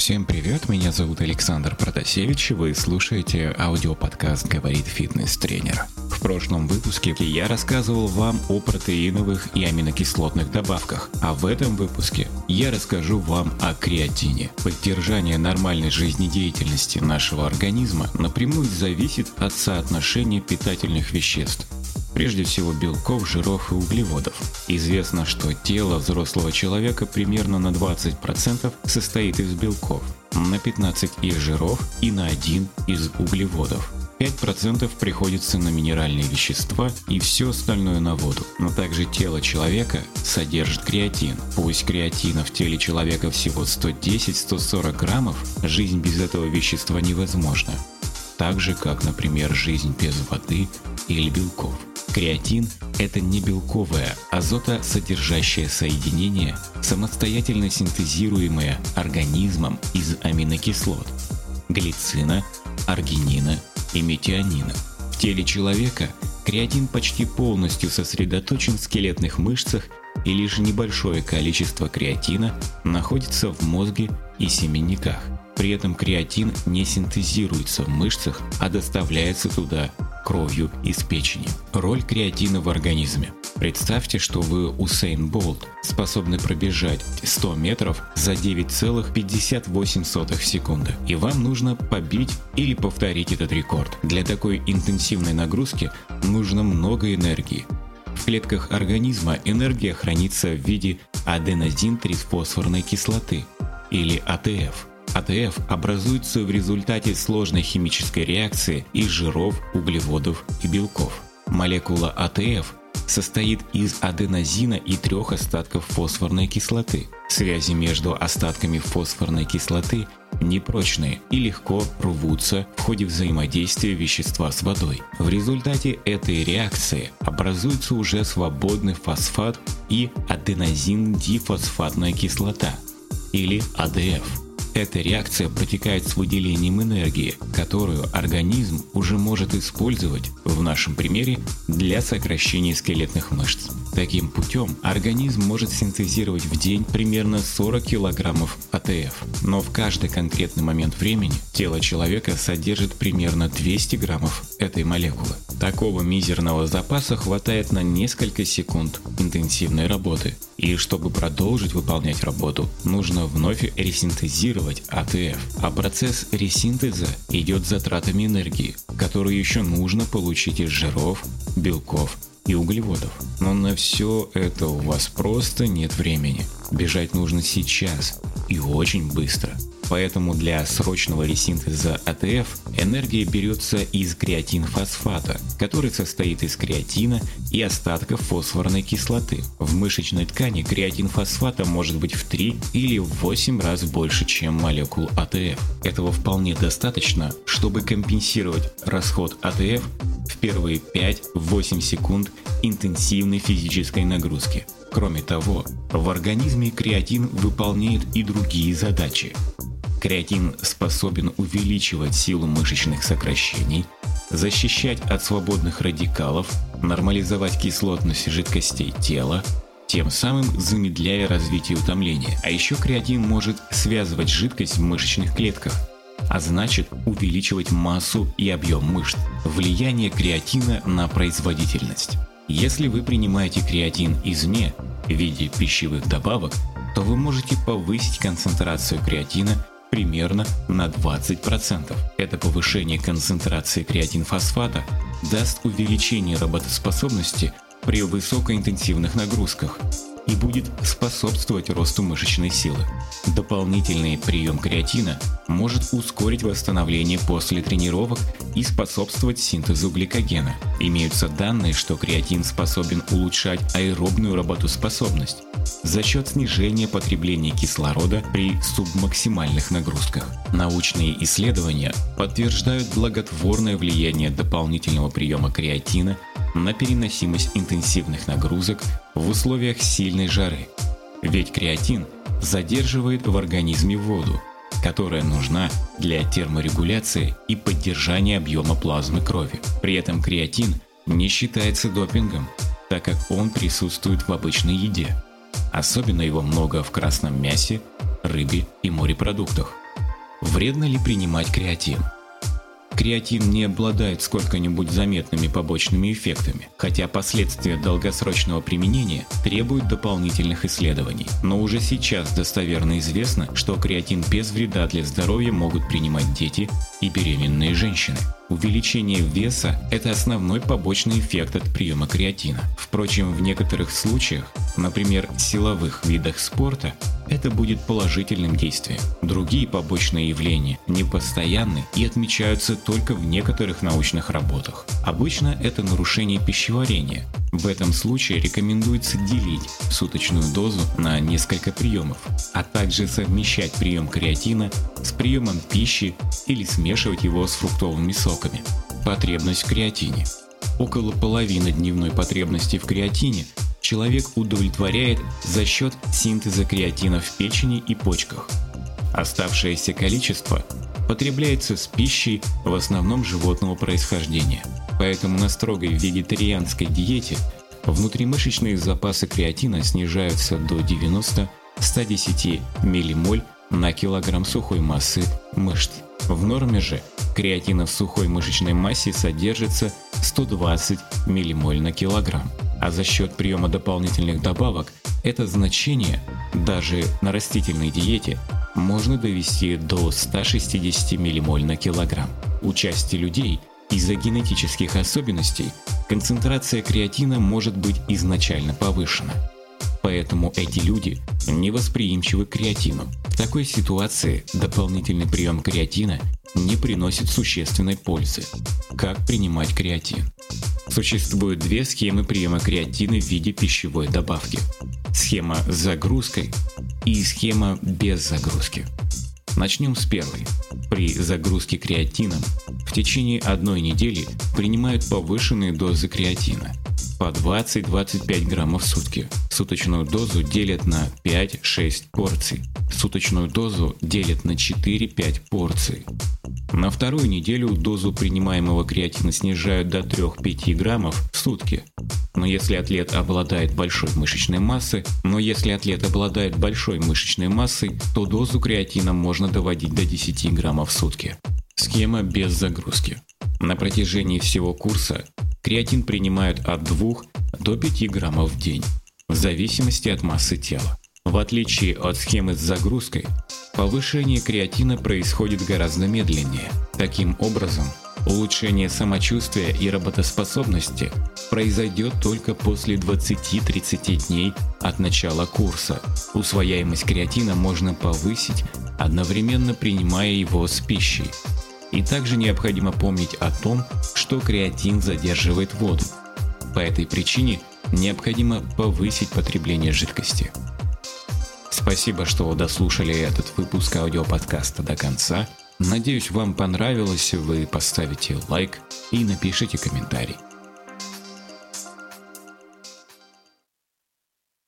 Всем привет, меня зовут Александр Протасевич, и вы слушаете аудиоподкаст «Говорит фитнес-тренер». В прошлом выпуске я рассказывал вам о протеиновых и аминокислотных добавках, а в этом выпуске я расскажу вам о креатине. Поддержание нормальной жизнедеятельности нашего организма напрямую зависит от соотношения питательных веществ прежде всего белков, жиров и углеводов. Известно, что тело взрослого человека примерно на 20% состоит из белков, на 15% из жиров и на 1% из углеводов. 5% приходится на минеральные вещества и все остальное на воду. Но также тело человека содержит креатин. Пусть креатина в теле человека всего 110-140 граммов, жизнь без этого вещества невозможна. Так же, как, например, жизнь без воды или белков. Креатин – это не белковое, азотосодержащее соединение, самостоятельно синтезируемое организмом из аминокислот – глицина, аргинина и метионина. В теле человека креатин почти полностью сосредоточен в скелетных мышцах и лишь небольшое количество креатина находится в мозге и семенниках. При этом креатин не синтезируется в мышцах, а доставляется туда кровью из печени. Роль креатина в организме. Представьте, что вы Усейн Болт, способны пробежать 100 метров за 9,58 секунды. И вам нужно побить или повторить этот рекорд. Для такой интенсивной нагрузки нужно много энергии. В клетках организма энергия хранится в виде аденозинтрифосфорной кислоты или АТФ – АТФ образуется в результате сложной химической реакции из жиров, углеводов и белков. Молекула АТФ состоит из аденозина и трех остатков фосфорной кислоты. Связи между остатками фосфорной кислоты непрочные и легко рвутся в ходе взаимодействия вещества с водой. В результате этой реакции образуется уже свободный фосфат и аденозин-дифосфатная кислота или АДФ. Эта реакция протекает с выделением энергии, которую организм уже может использовать, в нашем примере, для сокращения скелетных мышц. Таким путем организм может синтезировать в день примерно 40 килограммов АТФ, но в каждый конкретный момент времени тело человека содержит примерно 200 граммов этой молекулы. Такого мизерного запаса хватает на несколько секунд интенсивной работы. И чтобы продолжить выполнять работу, нужно вновь ресинтезировать АТФ. А процесс ресинтеза идет затратами энергии, которую еще нужно получить из жиров, белков и углеводов. Но на все это у вас просто нет времени. Бежать нужно сейчас и очень быстро. Поэтому для срочного ресинтеза АТФ энергия берется из креатинфосфата, который состоит из креатина и остатков фосфорной кислоты. В мышечной ткани креатинфосфата может быть в 3 или в 8 раз больше, чем молекул АТФ. Этого вполне достаточно, чтобы компенсировать расход АТФ в первые 5-8 секунд интенсивной физической нагрузки. Кроме того, в организме креатин выполняет и другие задачи. Креатин способен увеличивать силу мышечных сокращений, защищать от свободных радикалов, нормализовать кислотность жидкостей тела, тем самым замедляя развитие утомления. А еще креатин может связывать жидкость в мышечных клетках, а значит увеличивать массу и объем мышц. Влияние креатина на производительность. Если вы принимаете креатин извне в виде пищевых добавок, то вы можете повысить концентрацию креатина примерно на 20%. Это повышение концентрации креатинфосфата даст увеличение работоспособности при высокоинтенсивных нагрузках и будет способствовать росту мышечной силы. Дополнительный прием креатина может ускорить восстановление после тренировок и способствовать синтезу гликогена. Имеются данные, что креатин способен улучшать аэробную работоспособность за счет снижения потребления кислорода при субмаксимальных нагрузках. Научные исследования подтверждают благотворное влияние дополнительного приема креатина на переносимость интенсивных нагрузок в условиях сильной жары. Ведь креатин задерживает в организме воду, которая нужна для терморегуляции и поддержания объема плазмы крови. При этом креатин не считается допингом, так как он присутствует в обычной еде. Особенно его много в красном мясе, рыбе и морепродуктах. Вредно ли принимать креатин? Креатин не обладает сколько-нибудь заметными побочными эффектами, хотя последствия долгосрочного применения требуют дополнительных исследований. Но уже сейчас достоверно известно, что креатин без вреда для здоровья могут принимать дети и беременные женщины. Увеличение веса – это основной побочный эффект от приема креатина. Впрочем, в некоторых случаях, например, силовых видах спорта, это будет положительным действием. Другие побочные явления непостоянны и отмечаются только в некоторых научных работах. Обычно это нарушение пищеварения. В этом случае рекомендуется делить суточную дозу на несколько приемов, а также совмещать прием креатина с приемом пищи или смешивать его с фруктовыми соками. Потребность в креатине. Около половины дневной потребности в креатине человек удовлетворяет за счет синтеза креатина в печени и почках. Оставшееся количество потребляется с пищей в основном животного происхождения. Поэтому на строгой вегетарианской диете внутримышечные запасы креатина снижаются до 90-110 ммоль на килограмм сухой массы мышц. В норме же креатина в сухой мышечной массе содержится 120 ммоль на килограмм, а за счет приема дополнительных добавок это значение даже на растительной диете можно довести до 160 ммоль на килограмм. У части людей из-за генетических особенностей концентрация креатина может быть изначально повышена. Поэтому эти люди невосприимчивы к креатину. В такой ситуации дополнительный прием креатина не приносит существенной пользы. Как принимать креатин? Существует две схемы приема креатина в виде пищевой добавки. Схема с загрузкой и схема без загрузки. Начнем с первой. При загрузке креатином в течение одной недели принимают повышенные дозы креатина по 20-25 граммов в сутки. Суточную дозу делят на 5-6 порций. Суточную дозу делят на 4-5 порций. На вторую неделю дозу принимаемого креатина снижают до 3-5 граммов в сутки. Но если атлет обладает большой мышечной массой, но если атлет обладает большой мышечной массой, то дозу креатина можно доводить до 10 граммов в сутки. Схема без загрузки. На протяжении всего курса креатин принимают от 2 до 5 граммов в день, в зависимости от массы тела. В отличие от схемы с загрузкой, повышение креатина происходит гораздо медленнее. Таким образом, улучшение самочувствия и работоспособности произойдет только после 20-30 дней от начала курса. Усвояемость креатина можно повысить, одновременно принимая его с пищей. И также необходимо помнить о том, что креатин задерживает воду. По этой причине необходимо повысить потребление жидкости. Спасибо, что дослушали этот выпуск аудиоподкаста до конца. Надеюсь, вам понравилось, вы поставите лайк и напишите комментарий.